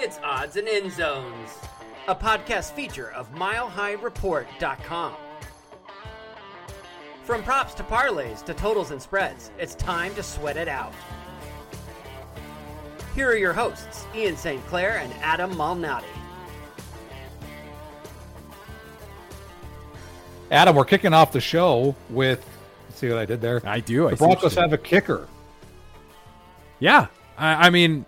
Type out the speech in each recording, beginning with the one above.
It's Odds and End Zones, a podcast feature of MileHighReport.com. From props to parlays to totals and spreads, it's time to sweat it out. Here are your hosts, Ian St. Clair and Adam Malnati. Adam, we're kicking off the show with. Let's see what I did there. I do. I The see what Broncos have a kicker. Yeah, I, I mean,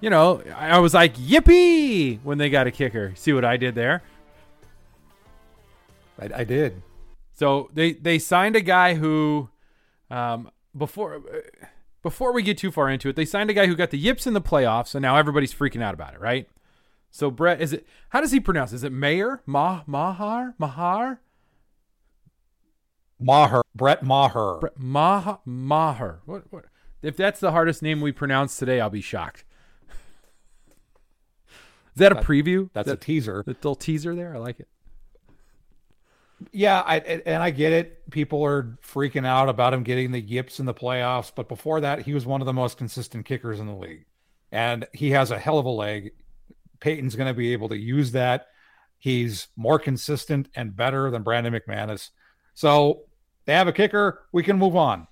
you know, I was like, "Yippee!" when they got a kicker. See what I did there? I, I did. So they they signed a guy who, um, before before we get too far into it, they signed a guy who got the yips in the playoffs, and now everybody's freaking out about it, right? So Brett, is it how does he pronounce? Is it Mayer? Ma Mahar Mahar Maher, Brett Maher. Brett Mah Maher? What what? If that's the hardest name we pronounce today, I'll be shocked. Is that a preview? That's a teaser. the little teaser there. I like it. Yeah, I, and I get it. People are freaking out about him getting the yips in the playoffs, but before that, he was one of the most consistent kickers in the league, and he has a hell of a leg. Payton's going to be able to use that. He's more consistent and better than Brandon McManus. So they have a kicker. We can move on.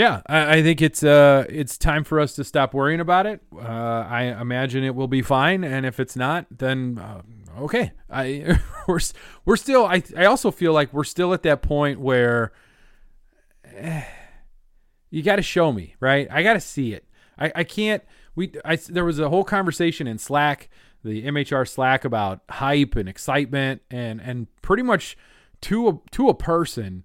Yeah, I, I think it's uh it's time for us to stop worrying about it. Uh, I imagine it will be fine, and if it's not, then uh, okay. I we're we're still. I I also feel like we're still at that point where eh, you got to show me, right? I got to see it. I I can't. We I there was a whole conversation in Slack, the MHR Slack about hype and excitement, and and pretty much to a to a person.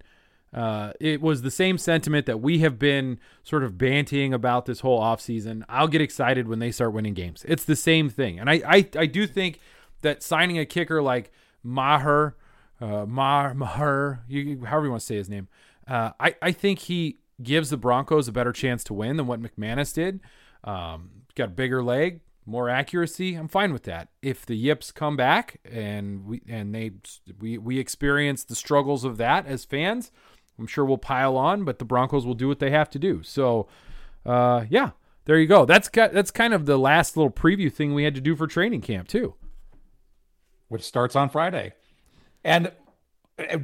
Uh, it was the same sentiment that we have been sort of banting about this whole offseason. I'll get excited when they start winning games. It's the same thing. And I, I, I do think that signing a kicker like Maher, uh, Maher, Maher, you, however you want to say his name, uh, I, I think he gives the Broncos a better chance to win than what McManus did. Um, got a bigger leg, more accuracy. I'm fine with that. If the Yips come back and we and they we we experience the struggles of that as fans, I'm sure we'll pile on, but the Broncos will do what they have to do. So, uh, yeah, there you go. That's that's kind of the last little preview thing we had to do for training camp too. which starts on Friday. And uh,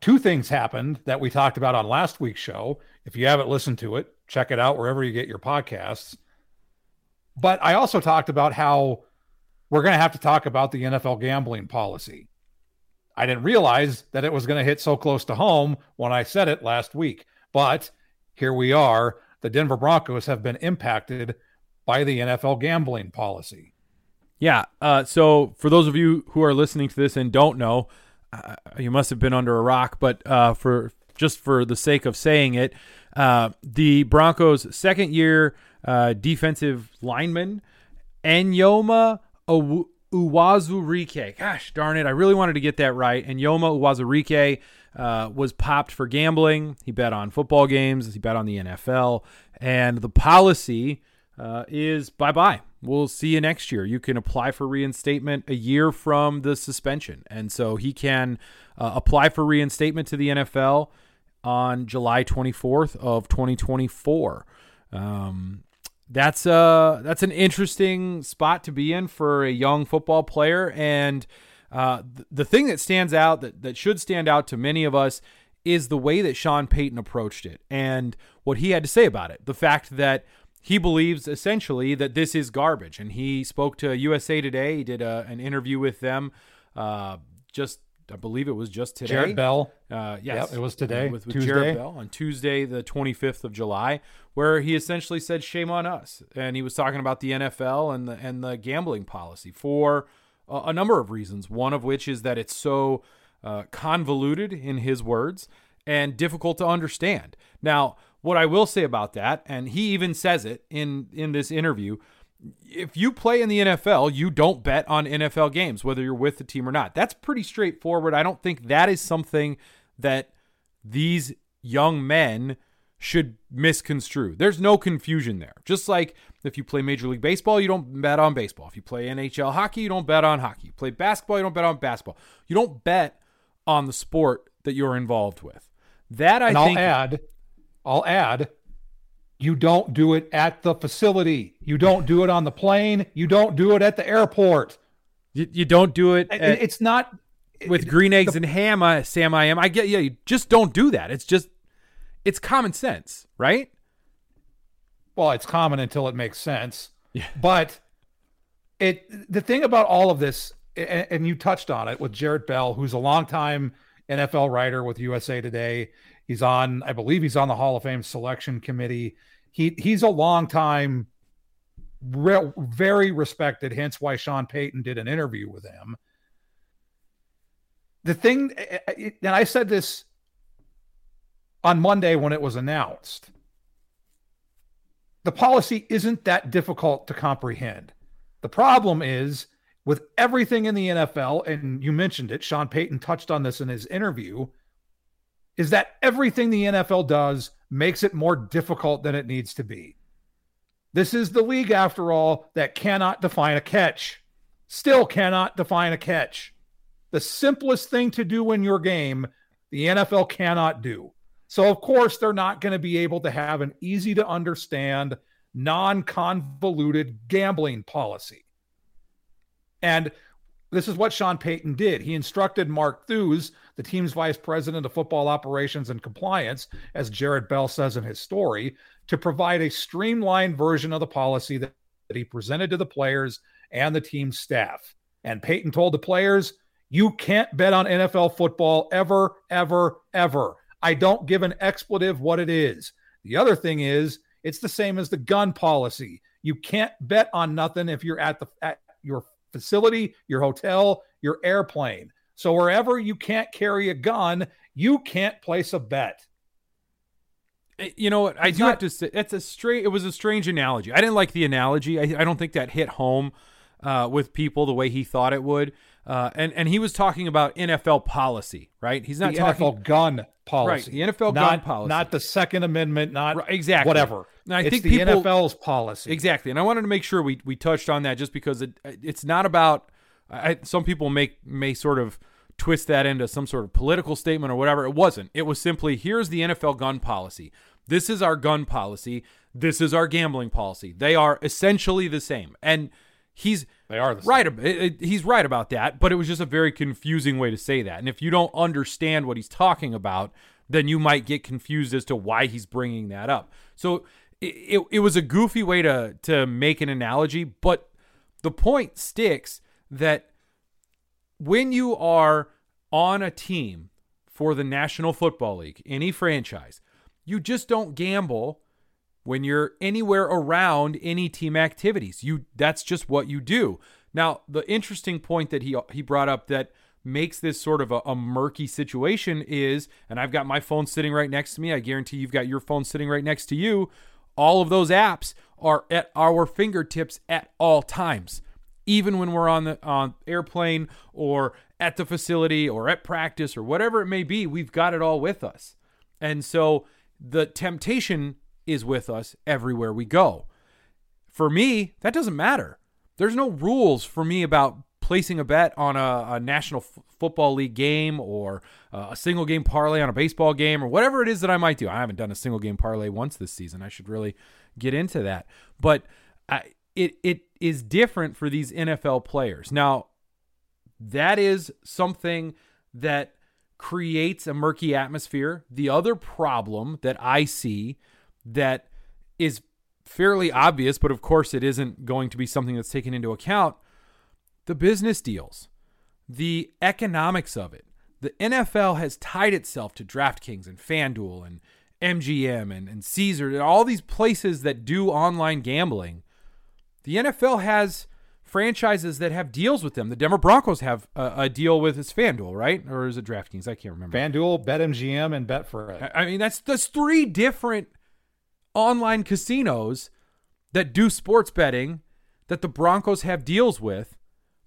two things happened that we talked about on last week's show. If you haven't listened to it, check it out wherever you get your podcasts. But I also talked about how we're going to have to talk about the NFL gambling policy. I didn't realize that it was going to hit so close to home when I said it last week. But here we are. The Denver Broncos have been impacted by the NFL gambling policy. Yeah. Uh, so for those of you who are listening to this and don't know, uh, you must have been under a rock. But uh, for just for the sake of saying it, uh, the Broncos' second year uh, defensive lineman Enyoma Owu- Uwazurike. Gosh darn it! I really wanted to get that right. Eyioma Uwazurike uh, was popped for gambling. He bet on football games. He bet on the NFL, and the policy uh, is bye bye. We'll see you next year. You can apply for reinstatement a year from the suspension, and so he can uh, apply for reinstatement to the NFL on July 24th of 2024. Um, that's uh that's an interesting spot to be in for a young football player and uh, th- the thing that stands out that, that should stand out to many of us is the way that Sean Payton approached it and what he had to say about it. The fact that he believes essentially that this is garbage. And he spoke to USA Today. He did a, an interview with them uh, just, I believe it was just today. Jarrett Bell. Uh, yes, Yep, it was today, with, with. Jarrett Bell on Tuesday, the 25th of July, where he essentially said, "Shame on us," and he was talking about the NFL and the and the gambling policy for a, a number of reasons. One of which is that it's so uh, convoluted, in his words, and difficult to understand. Now, what I will say about that, and he even says it in in this interview, if you play in the NFL, you don't bet on NFL games, whether you're with the team or not. That's pretty straightforward. I don't think that is something that these young men should misconstrue. There's no confusion there. Just like if you play Major League Baseball, you don't bet on baseball. If you play NHL hockey, you don't bet on hockey. You play basketball, you don't bet on basketball. You don't bet on the sport that you're involved with. That I and think I'll add, I'll add, You don't do it at the facility. You don't do it on the plane. You don't do it at the airport. You, you don't do it at- it's not with green eggs and ham. I, Sam, I am. I get. Yeah, you just don't do that. It's just, it's common sense, right? well, it's common until it makes sense. Yeah. But it the thing about all of this, and, and you touched on it with Jarrett Bell, who's a longtime NFL writer with USA Today. He's on, I believe, he's on the Hall of Fame selection committee. He he's a longtime, re- very respected. Hence why Sean Payton did an interview with him. The thing, and I said this on Monday when it was announced the policy isn't that difficult to comprehend. The problem is with everything in the NFL, and you mentioned it, Sean Payton touched on this in his interview, is that everything the NFL does makes it more difficult than it needs to be. This is the league, after all, that cannot define a catch. Still cannot define a catch. The simplest thing to do in your game, the NFL cannot do. So, of course, they're not going to be able to have an easy to understand, non convoluted gambling policy. And this is what Sean Payton did. He instructed Mark Thewes, the team's vice president of football operations and compliance, as Jarrett Bell says in his story, to provide a streamlined version of the policy that, that he presented to the players and the team staff. And Payton told the players, You can't bet on NFL football ever, ever, ever. I don't give an expletive what it is. The other thing is, it's the same as the gun policy. You can't bet on nothing if you're at the at your facility, your hotel, your airplane. So wherever you can't carry a gun, you can't place a bet. Eh, You know what? I It's do not- have to say it's a strange. It was a strange analogy. I didn't like the analogy. I, I don't think that hit home uh, with people the way he thought it would. Uh, and and he was talking about NFL policy, right? He's not the talking NFL gun policy. right? the NFL gun policy. Not the Second Amendment, not Right, exactly. whatever. And I it's think the people- NFL's policy. Exactly, and I wanted to make sure we we touched on that just because it it's not about. I, some people make may sort of twist that into some sort of political statement or whatever. It wasn't. It was simply here's the NFL gun policy. This is our gun policy. This is our gambling policy. They are essentially the same, and he's They are the right. ab- it- it- He's right about that, but it was just a very confusing way to say that. And if you don't understand what he's talking about, then you might get confused as to why he's bringing that up. So it, it, it was a goofy way to to make an analogy, but the point sticks that when you are on a team for the National Football League, any franchise, you just don't gamble when you're anywhere around any team activities. You that's just what you do. Now, the interesting point that he he brought up that makes this sort of a, a murky situation is, and I've got my phone sitting right next to me. I guarantee you've got your phone sitting right next to you. All of those apps are at our fingertips at all times even when we're on the on airplane or at the facility or at practice or whatever it may be, we've got it all with us. And so the temptation is with us everywhere we go. For me, that doesn't matter. There's no rules for me about placing a bet on a, a National F- Football League game or uh, a single game parlay on a baseball game or whatever it is that I might do. I haven't done a single game parlay once this season. I should really get into that. But I, it it is different for these NFL players. Now, that is something that creates a murky atmosphere. The other problem that I see that is fairly obvious, but of course it isn't going to be something that's taken into account the business deals, the economics of it. The NFL has tied itself to DraftKings and FanDuel and MGM and, and Caesar and all these places that do online gambling. The NFL has franchises that have deals with them. The Denver Broncos have a, a deal with its FanDuel, right? Or is it DraftKings? I can't remember. FanDuel, BetMGM, and Betfred. I- I mean, that's that's three different online casinos that do sports betting that the Broncos have deals with,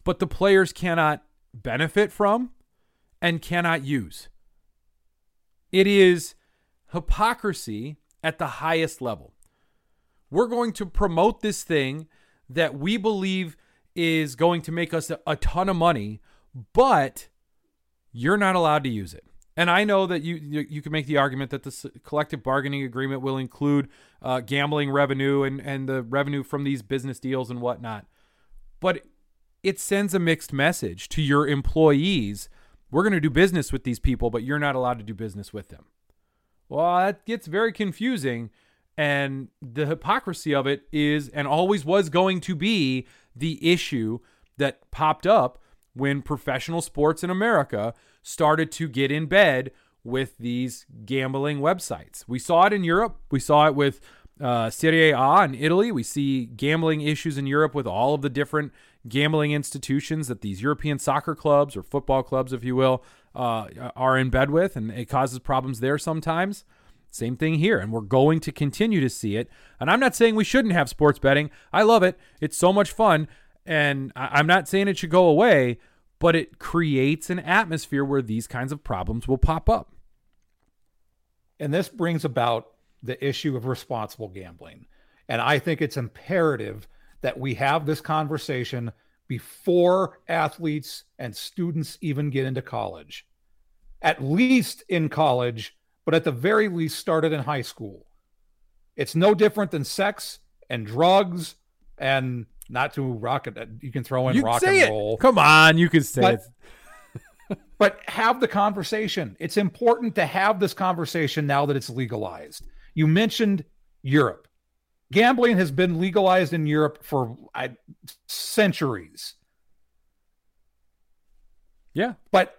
but the players cannot benefit from and cannot use. It is hypocrisy at the highest level. We're going to promote this thing that we believe is going to make us a, ton of money, but you're not allowed to use it. And I know that you you, you can make the argument that the collective bargaining agreement will include uh, gambling revenue and and the revenue from these business deals and whatnot, but it sends a mixed message to your employees. We're going to do business with these people, but you're not allowed to do business with them. Well, that gets very confusing. And the hypocrisy of it is and always was going to be the issue that popped up when professional sports in America started to get in bed with these gambling websites. We saw it in Europe. We saw it with uh, Serie A in Italy. We see gambling issues in Europe with all of the different gambling institutions that these European soccer clubs or football clubs, if you will, uh, are in bed with, and it causes problems there sometimes. Same thing here, and we're going to continue to see it. And I'm not saying we shouldn't have sports betting. I love it. It's so much fun. And I'm not saying it should go away, but it creates an atmosphere where these kinds of problems will pop up. And this brings about the issue of responsible gambling. And I think it's imperative that we have this conversation before athletes and students even get into college. At least in college, but at the very least, started in high school. It's no different than sex and drugs and not to rock it. You can throw in you rock and it. roll. Come on, you can say but, it. but have the conversation. It's important to have this conversation now that it's legalized. You mentioned Europe. Gambling has been legalized in Europe for uh, centuries. Yeah. But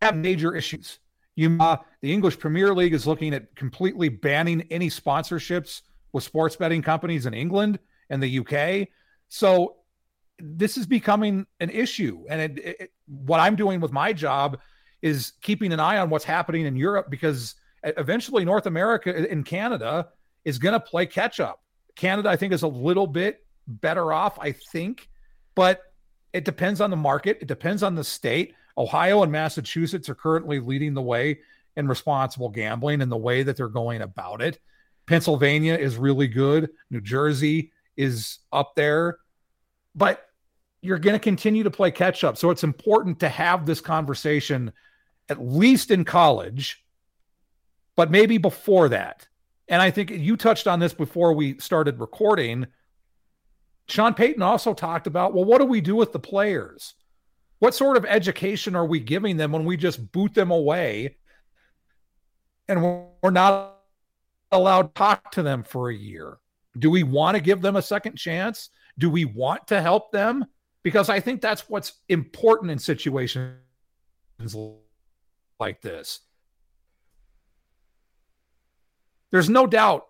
have major issues. You, uh, the English Premier League is looking at completely banning any sponsorships with sports betting companies in England and the UK. So this is becoming an issue. And it, it, what I'm doing with my job is keeping an eye on what's happening in Europe because eventually North America and Canada is going to play catch up. Canada, I think, is a little bit better off, I think, but it depends on the market. It depends on the state. Ohio and Massachusetts are currently leading the way in responsible gambling and the way that they're going about it. Pennsylvania is really good. New Jersey is up there, but you're going to continue to play catch up. So it's important to have this conversation at least in college, but maybe before that. And I think you touched on this before we started recording. Sean Payton also talked about, well, what do we do with the players? What sort of education are we giving them when we just boot them away and we're not allowed to talk to them for a year? Do we want to give them a second chance? Do we want to help them? Because I think that's what's important in situations like this. There's no doubt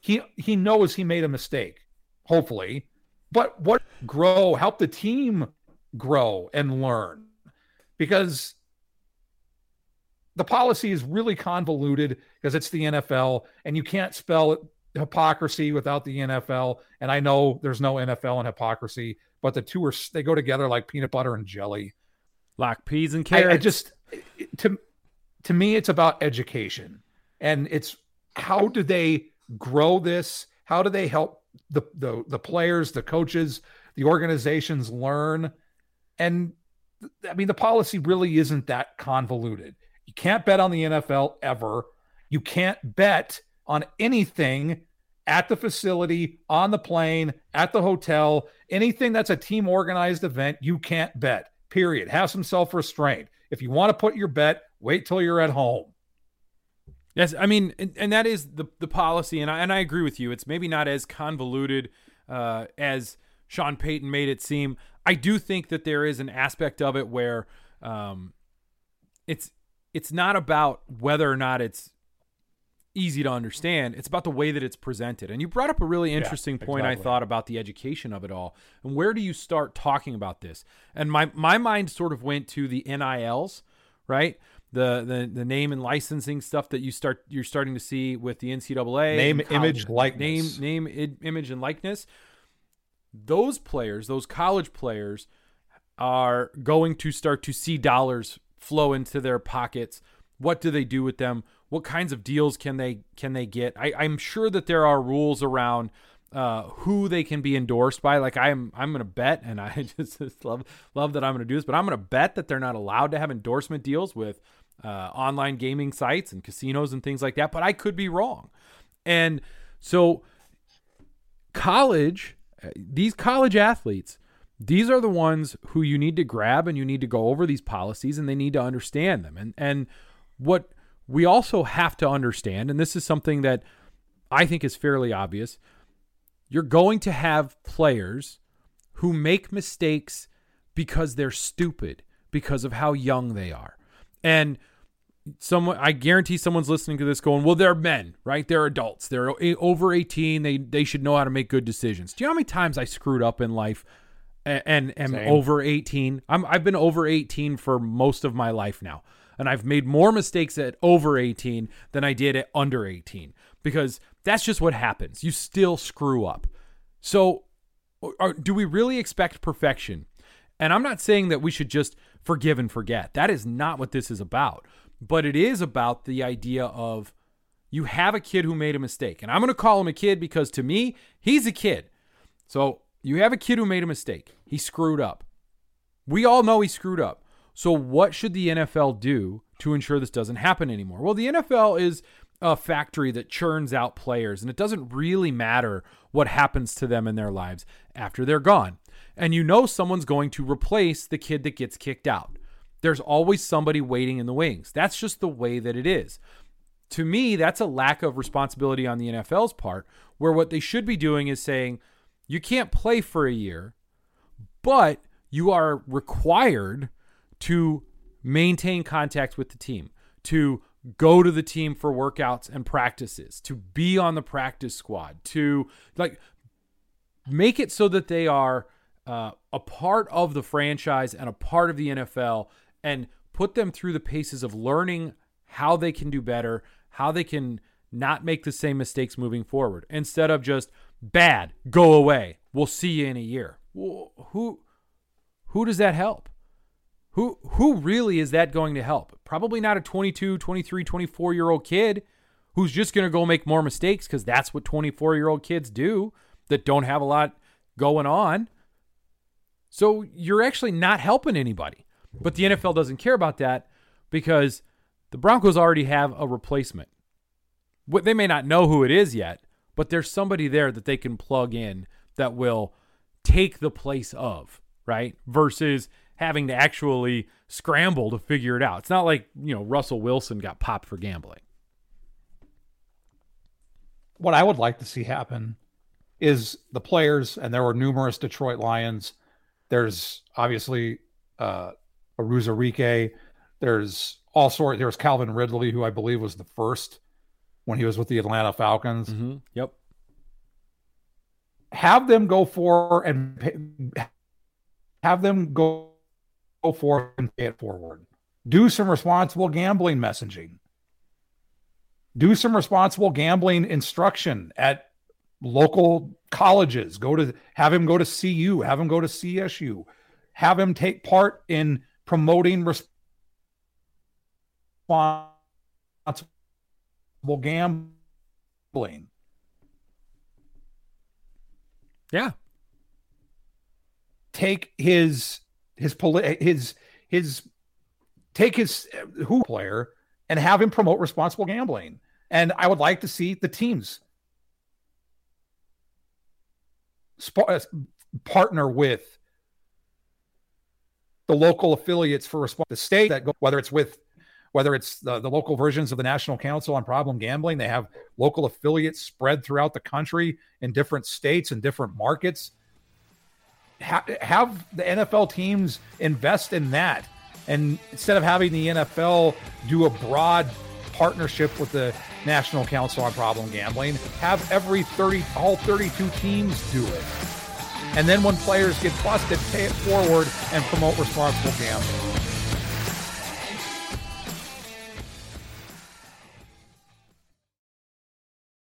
he he knows he made a mistake, hopefully. But what grow, help the team grow and learn. Because the policy is really convoluted because it's the NFL and you can't spell it hypocrisy without the NFL. And I know there's no NFL and hypocrisy, but the two are they go together like peanut butter and jelly, like peas and carrots. I, I just to to me, it's about education, and it's how do they grow this? How do they help the the the players, the coaches, the organizations learn? And I mean, the policy really isn't that convoluted. You can't bet on the NFL ever. You can't bet on anything at the facility, on the plane, at the hotel, anything that's a team organized event, you can't bet. Period. Have some self restraint. If you want to put your bet, wait till you're at home. Yes, I mean, and, and that is the the policy, and I and I agree with you. It's maybe not as convoluted uh, as Sean Payton made it seem. I do think that there is an aspect of it where um, it's it's not about whether or not it's easy to understand. It's about the way that it's presented. And you brought up a really interesting yeah, point exactly. I thought about the education of it all. And where do you start talking about this? And my my mind sort of went to the NILs, right? The, the the name and licensing stuff that you start you're starting to see with the NCAA name image likeness name name image and likeness those players those college players are going to start to see dollars flow into their pockets what do they do with them what kinds of deals can they can they get I, i'm sure that there are rules around uh, who they can be endorsed by like i'm i'm gonna bet and i just, just love love that i'm gonna do this but i'm gonna bet that they're not allowed to have endorsement deals with uh, online gaming sites and casinos and things like that, but I could be wrong. And so, college, uh, these college athletes, these are the ones who you need to grab and you need to go over these policies and they need to understand them. And and what we also have to understand, and this is something that I think is fairly obvious, you're going to have players who make mistakes because they're stupid because of how young they are. And someone I guarantee someone's listening to this going, "Well, they're men, right? They're adults. They're eh, over 18. They they should know how to make good decisions." Do you know how many times I screwed up in life and, and am over 18? I'm I've been over 18 for most of my life now. And I've made more mistakes at over 18 than I did at under 18 because that's just what happens. You still screw up. So, are, do we really expect perfection? And I'm not saying that we should just forgive and forget. That is not what this is about. But it is about the idea of you have a kid who made a mistake. And I'm going to call him a kid because to me, he's a kid. So you have a kid who made a mistake. He screwed up. We all know he screwed up. So what should the NFL do to ensure this doesn't happen anymore? Well, the NFL is a factory that churns out players, and it doesn't really matter what happens to them in their lives after they're gone. And you know someone's going to replace the kid that gets kicked out. There's always somebody waiting in the wings. That's just the way that it is. To me, that's a lack of responsibility on the NFL's part, where what they should be doing is saying, you can't play for a year, but you are required to maintain contact with the team, to go to the team for workouts and practices, to be on the practice squad, to like make it so that they are uh, a part of the franchise and a part of the NFL and put them through the paces of learning how they can do better, how they can not make the same mistakes moving forward instead of just bad, go away. We'll see you in a year. Who who does that help? Who who really is that going to help? Probably not a 22, 23, 24 year old kid who's just going to go make more mistakes because that's what 24 year old kids do that don't have a lot going on. So you're actually not helping anybody. But the NFL doesn't care about that because the Broncos already have a replacement. What they may not know who it is yet, but there's somebody there that they can plug in that will take the place of, right? Versus having to actually scramble to figure it out. It's not like, you know, Russell Wilson got popped for gambling. What I would like to see happen is the players, and there were numerous Detroit Lions. There's obviously uh, Uwazurike. There's all sort. There's Calvin Ridley, who I believe was the first when he was with the Atlanta Falcons. Mm-hmm. Yep. Have them go for and pay, have them go, go for and pay it forward. Do some responsible gambling messaging. Do some responsible gambling instruction at local colleges. Go to have him go to CU, have him go to CSU, have him take part in promoting responsible gambling. Yeah. Take his his his his take his who player and have him promote responsible gambling. And I would like to see the teams sp- uh, partner with the local affiliates for resp- the state that go, whether it's with whether it's the, the local versions of the National Council on Problem Gambling, they have local affiliates spread throughout the country in different states and different markets. Ha- have the NFL teams invest in that. And instead of having the NFL do a broad partnership with the National Council on Problem Gambling, have every 30, all 32 teams do it. And then when players get busted, pay it forward and promote responsible gambling.